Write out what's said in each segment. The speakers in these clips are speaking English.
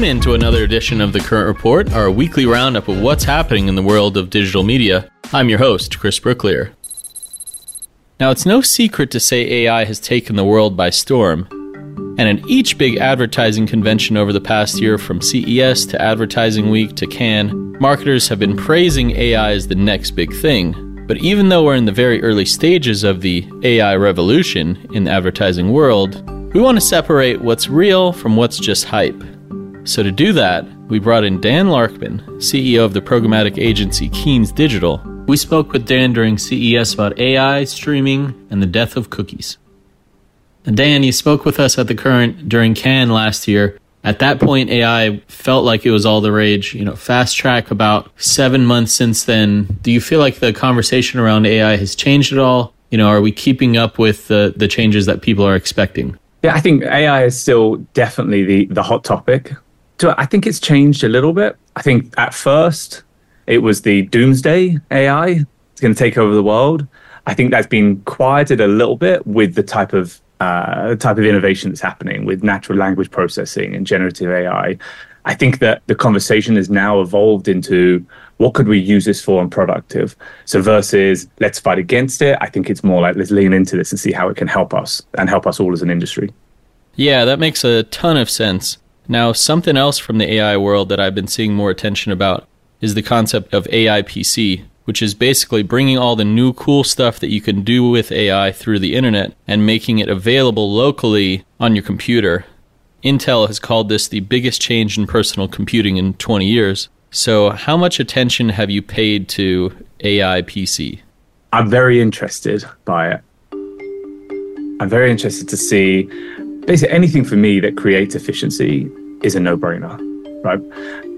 Welcome into another edition of the Current Report, our weekly roundup of what's happening in the world of digital media. I'm your host, Chris Brooklier. Now, it's no secret to say AI has taken the world by storm. And in each big advertising convention over the past year, from CES to Advertising Week to Cannes, marketers have been praising AI as the next big thing. But even though we're in the very early stages of the AI revolution in the advertising world, we want to separate what's real from what's just hype. So, to do that, we brought in Dan Larkman, CEO of the programmatic agency Keynes Digital. We spoke with Dan during CES about AI, streaming, and the death of cookies. Dan, you spoke with us at the current during Cannes last year. At that point, AI felt like it was all the rage. You know, fast track about seven months since then. Do you feel like the conversation around AI has changed at all? You know, are we keeping up with the, the changes that people are expecting? Yeah, I think AI is still definitely the, the hot topic. So I think it's changed a little bit. I think at first it was the doomsday AI. It's going to take over the world. I think that's been quieted a little bit with the type of uh, type of innovation that's happening with natural language processing and generative AI. I think that the conversation has now evolved into what could we use this for and productive. So versus let's fight against it, I think it's more like let's lean into this and see how it can help us and help us all as an industry. Yeah, that makes a ton of sense. Now, something else from the AI world that I've been seeing more attention about is the concept of AI PC, which is basically bringing all the new cool stuff that you can do with AI through the internet and making it available locally on your computer. Intel has called this the biggest change in personal computing in 20 years. So, how much attention have you paid to AI PC? I'm very interested by it. I'm very interested to see basically anything for me that creates efficiency is a no brainer, right?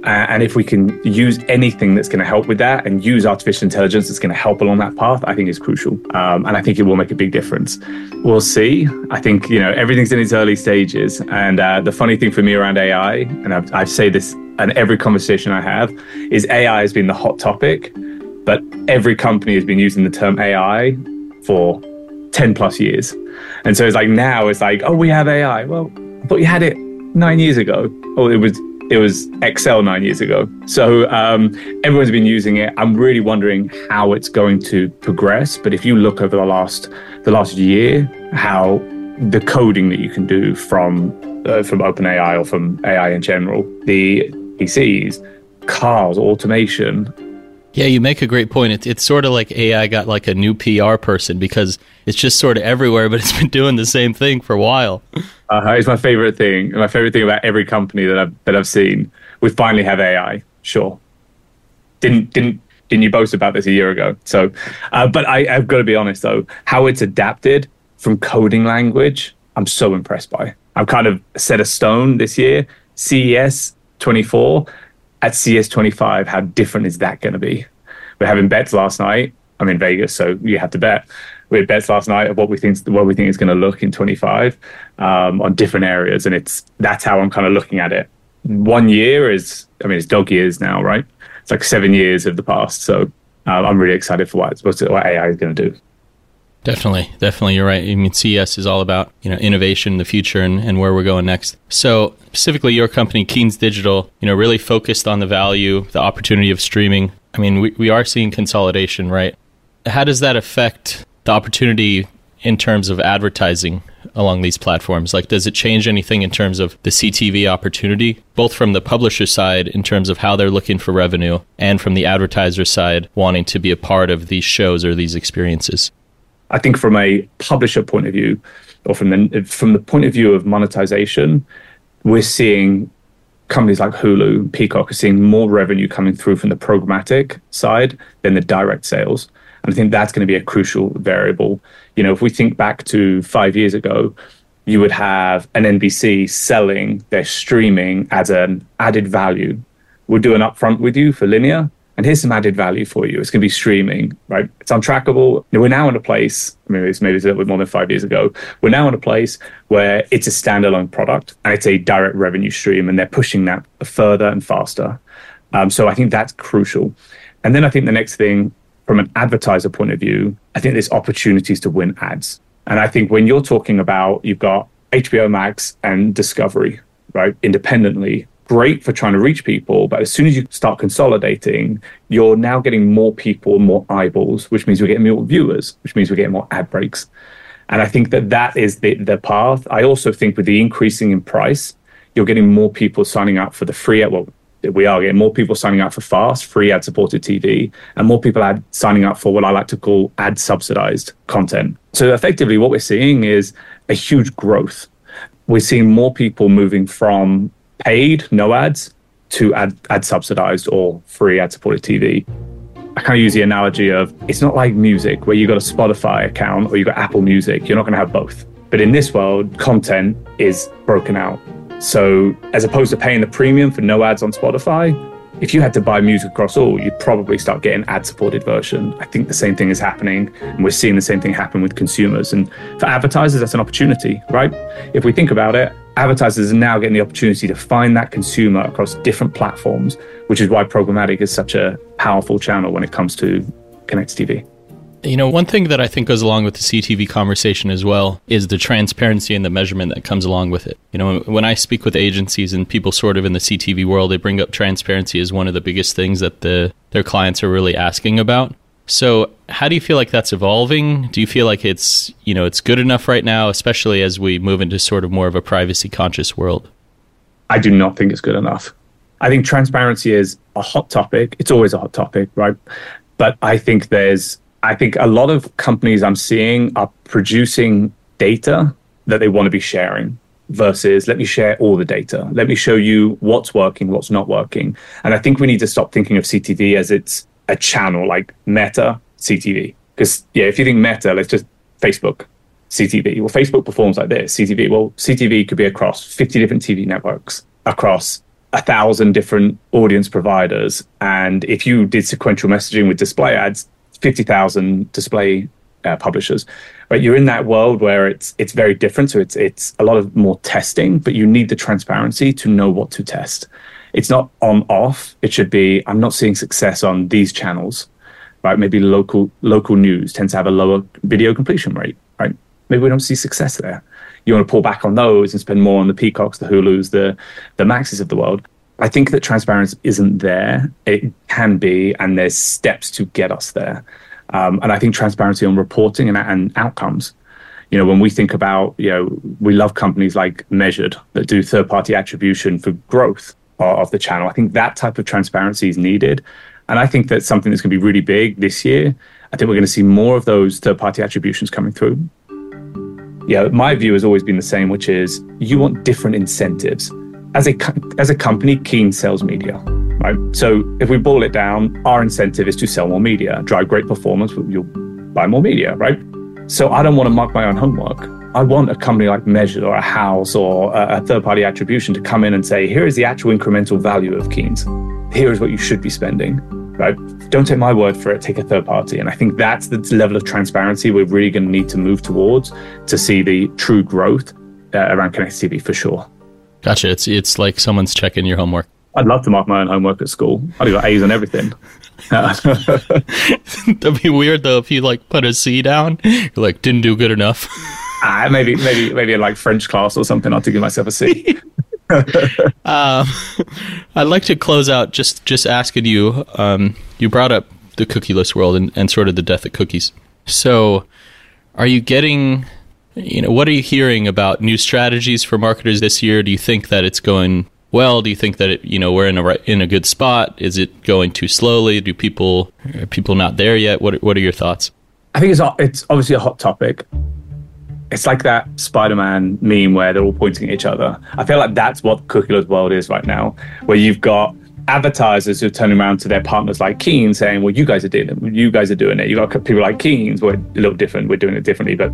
Uh, and if we can use anything that's going to help with that and use artificial intelligence that's going to help along that path, I think is crucial. Um, and I think it will make a big difference. We'll see. I think, you know, everything's in its early stages. And uh, the funny thing for me around AI, and I've, I say this in every conversation I have, is AI has been the hot topic, but every company has been using the term AI for 10 plus years. And so it's like now it's like, oh, we have AI. Well, I thought you had it nine years ago. Oh, it was it was Excel nine years ago. So um, everyone's been using it. I'm really wondering how it's going to progress. But if you look over the last the last year, how the coding that you can do from uh, from OpenAI or from AI in general, the PCs, cars, automation, yeah, you make a great point. It's, it's sort of like AI got like a new PR person because it's just sort of everywhere, but it's been doing the same thing for a while. Uh, it's my favorite thing. My favorite thing about every company that I've that I've seen. We finally have AI. Sure. Didn't didn't didn't you boast about this a year ago? So, uh, but I, I've got to be honest though, how it's adapted from coding language, I'm so impressed by. I've kind of set a stone this year. CES 24 at CES 25, how different is that going to be? We're having bets last night. I'm in Vegas, so you have to bet. We had bets last night of what we think what we think is going to look in 25 um, on different areas, and it's that's how I'm kind of looking at it. One year is, I mean, it's dog years now, right? It's like seven years of the past. So uh, I'm really excited for what, what AI is going to do. Definitely, definitely, you're right. I mean, CES is all about you know innovation, the future, and, and where we're going next. So, specifically, your company, Keynes Digital, you know, really focused on the value, the opportunity of streaming. I mean, we, we are seeing consolidation, right? How does that affect the opportunity in terms of advertising along these platforms? Like, does it change anything in terms of the CTV opportunity, both from the publisher side in terms of how they're looking for revenue, and from the advertiser side wanting to be a part of these shows or these experiences? I think from a publisher point of view, or from the from the point of view of monetization, we're seeing companies like Hulu, Peacock are seeing more revenue coming through from the programmatic side than the direct sales. And I think that's going to be a crucial variable. You know, if we think back to five years ago, you would have an NBC selling their streaming as an added value. We'll do an upfront with you for linear, and here's some added value for you. It's going to be streaming, right? It's untrackable. We're now in a place, I mean, it's maybe it's a little bit more than five years ago. We're now in a place where it's a standalone product and it's a direct revenue stream, and they're pushing that further and faster. Um, so I think that's crucial. And then I think the next thing, from an advertiser point of view, I think there's opportunities to win ads. And I think when you're talking about, you've got HBO Max and Discovery, right, independently great for trying to reach people, but as soon as you start consolidating, you're now getting more people, more eyeballs, which means we're getting more viewers, which means we're getting more ad breaks. And I think that that is the, the path. I also think with the increasing in price, you're getting more people signing up for the free, well, we are getting more people signing up for fast, free ad supported TV, and more people ad signing up for what I like to call ad subsidized content. So effectively, what we're seeing is a huge growth. We're seeing more people moving from paid, no ads, to ad, ad subsidized or free ad supported TV. I kind of use the analogy of it's not like music where you got a Spotify account or you got Apple Music. You're not going to have both. But in this world, content is broken out. So as opposed to paying the premium for no ads on Spotify, if you had to buy music across all, you'd probably start getting ad supported version. I think the same thing is happening, and we're seeing the same thing happen with consumers. And for advertisers, that's an opportunity, right? If we think about it, advertisers are now getting the opportunity to find that consumer across different platforms, which is why programmatic is such a powerful channel when it comes to connected TV. You know, one thing that I think goes along with the CTV conversation as well is the transparency and the measurement that comes along with it. You know, when I speak with agencies and people sort of in the CTV world, they bring up transparency as one of the biggest things that the their clients are really asking about. So, how do you feel like that's evolving? Do you feel like it's, you know, it's good enough right now, especially as we move into sort of more of a privacy conscious world? I do not think it's good enough. I think transparency is a hot topic. It's always a hot topic, right? But I think there's I think a lot of companies I'm seeing are producing data that they want to be sharing versus let me share all the data. Let me show you what's working, what's not working. And I think we need to stop thinking of CTV as it's a channel like Meta CTV. Because, yeah, if you think Meta, let's just Facebook CTV. Well, Facebook performs like this CTV. Well, CTV could be across 50 different TV networks, across a thousand different audience providers. And if you did sequential messaging with display ads, 50,000 display uh, publishers. Right, you're in that world where it's it's very different. So it's it's a lot of more testing, but you need the transparency to know what to test. It's not on off. It should be. I'm not seeing success on these channels. Right, maybe local local news tends to have a lower video completion rate. Right, maybe we don't see success there. You want to pull back on those and spend more on the Peacocks, the Hulus, the the Maxes of the world. I think that transparency isn't there. It can be, and there's steps to get us there. Um, and I think transparency on reporting and, and outcomes. You know, when we think about, you know, we love companies like Measured that do third party attribution for growth of the channel. I think that type of transparency is needed. And I think that's something that's going to be really big this year. I think we're going to see more of those third party attributions coming through. Yeah, my view has always been the same, which is you want different incentives as a as a company, Keen sells media, right? So if we boil it down, our incentive is to sell more media, drive great performance. You'll buy more media, right? So I don't want to mark my own homework. I want a company like Measure or a Haus or a, third-party attribution to come in and say, here is the actual incremental value of Keynes. Here is what you should be spending, right? Don't take my word for it. Take a third party, and I think that's the level of transparency we're really going to need to move towards to see the true growth uh, around connected TV for sure. Gotcha. It's it's like someone's checking your homework. I'd love to mark my own homework at school. I'd have got A's on everything. That'd be weird though if you like put a C down. You're like didn't do good enough. ah, maybe maybe maybe in like French class or something. I to give myself a C. um, I'd like to close out just just asking you. Um, you brought up the cookieless world and, and sort of the death of cookies. So, are you getting you know, what are you hearing about new strategies for marketers this year? Do you think that it's going well? Do you think that it, you know we're in a in a good spot? Is it going too slowly? Do people are people not there yet? What what are your thoughts? I think it's it's obviously a hot topic. It's like that Spider-Man meme where they're all pointing at each other. I feel like that's what cookieless world is right now, where you've got advertisers who are turning around to their partners like Keen saying, "Well, you guys are doing it. You guys are doing it." You got people like Keynes. We're a little different. We're doing it differently, but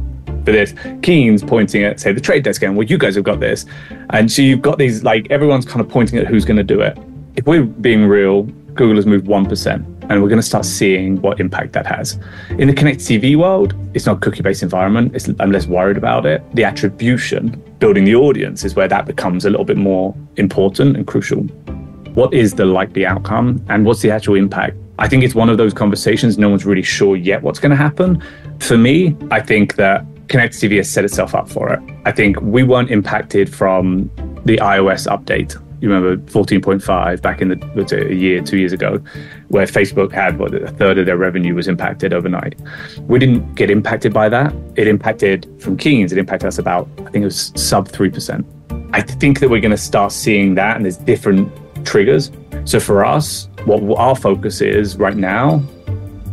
for this. Keen's pointing at, say, the trade desk going, well, you guys have got this. And so you've got these, like, everyone's kind of pointing at who's going to do it. If we're being real, Google has moved 1%, and we're going to start seeing what impact that has. In the connected TV world, it's not a cookie based environment. It's, I'm less worried about it. The attribution, building the audience, is where that becomes a little bit more important and crucial. What is the likely outcome, and what's the actual impact? I think it's one of those conversations no one's really sure yet what's going to happen. For me, I think that Connected TV has set itself up for it. I think we weren't impacted from the iOS update You remember 14.5 back in the a year, two years ago, where Facebook had what a third of their revenue was impacted overnight. We didn't get impacted by that. It impacted from Keynes. It impacted us about I think it was sub three percent. I think that we're going to start seeing that, and there's different triggers. So for us, what our focus is right now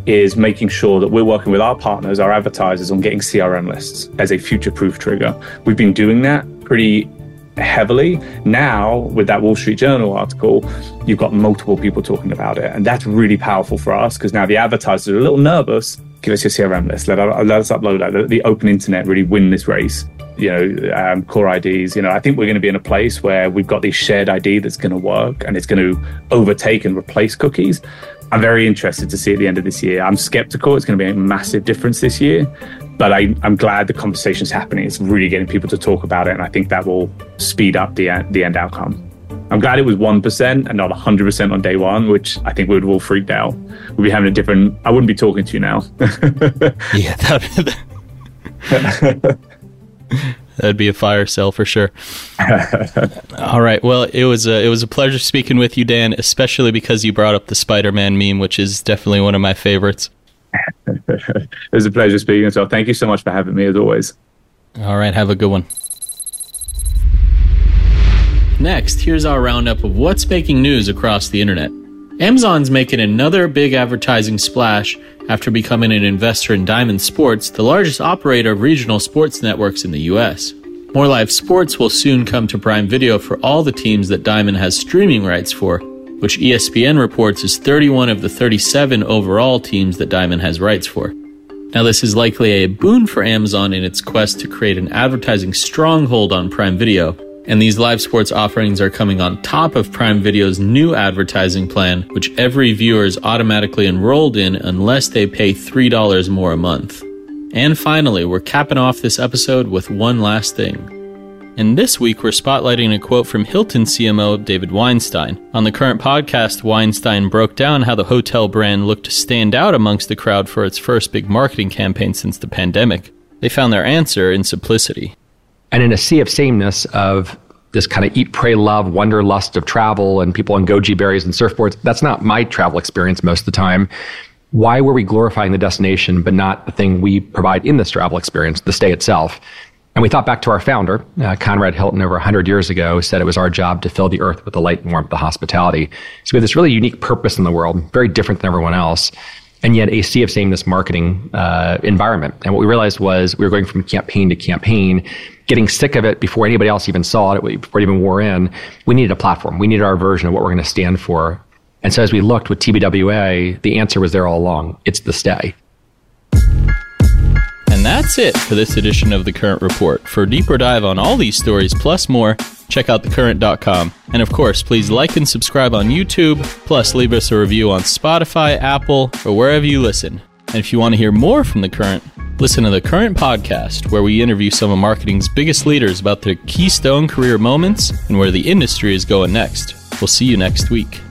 is making sure that we're working with our partners, our advertisers, on getting CRM lists as a future proof trigger. We've been doing that pretty heavily. Now, with that Wall Street Journal article, you've got multiple people talking about it. And that's really powerful for us because now the advertisers are a little nervous. Give us your CRM list. Let, let us upload that. Let the open internet really win this race. You know, um, core IDs. You know, I think we're going to be in a place where we've got this shared ID that's going to work and it's going to overtake and replace cookies. I'm very interested to see at the end of this year. I'm skeptical it's going to be a massive difference this year, but I, am glad the conversation's happening. It's really getting people to talk about it, and I think that will speed up the the end outcome. I'm glad it was one percent and not 100 percent on day one, which I think we would have all freaked out. We'd be having a different. I wouldn't be talking to you now. yeah, that, That'd be a fire sale for sure. All right. Well, it was a, it was a pleasure speaking with you, Dan, especially because you brought up the Spider-Man meme, which is definitely one of my favorites. it was a pleasure speaking. So thank you so much for having me, as always. All right. Have a good one. Next, here's our roundup of what's making news across the internet. Amazon's making another big advertising splash after becoming an investor in Diamond Sports, the largest operator of regional sports networks in the US. More Live Sports will soon come to Prime Video for all the teams that Diamond has streaming rights for, which ESPN reports is 31 of the 37 overall teams that Diamond has rights for. Now, this is likely a boon for Amazon in its quest to create an advertising stronghold on Prime Video, and these live sports offerings are coming on top of Prime Video's new advertising plan, which every viewer is automatically enrolled in unless they pay $3 more a month. And finally, we're capping off this episode with one last thing. And this week, we're spotlighting a quote from Hilton CMO David Weinstein. On the current podcast, Weinstein broke down how the hotel brand looked to stand out amongst the crowd for its first big marketing campaign since the pandemic. They found their answer in simplicity and in a sea of sameness of this kind of eat, pray, love, wanderlust of travel and people on goji berries and surfboards. That's not my travel experience most of the time. Why were we glorifying the destination, but not the thing we provide in this travel experience, the stay itself? And we thought back to our founder, uh, Conrad Hilton, over 100 years ago, said it was our job to fill the earth with the light and warmth of hospitality. So we have this really unique purpose in the world, very different than everyone else and yet a sea of sameness marketing uh, environment. And what we realized was we were going from campaign to campaign, getting sick of it before anybody else even saw it, before it even wore in. We needed a platform. We needed our version of what we're going to stand for. And so as we looked with TBWA, the answer was there all along. It's the stay. And that's it for this edition of The Current Report. For a deeper dive on all these stories plus more, check out thecurrent.com. And of course, please like and subscribe on YouTube, plus leave us a review on Spotify, Apple, or wherever you listen. And if you want to hear more from The Current, listen to The Current Podcast, where we interview some of marketing's biggest leaders about their keystone career moments and where the industry is going next. We'll see you next week.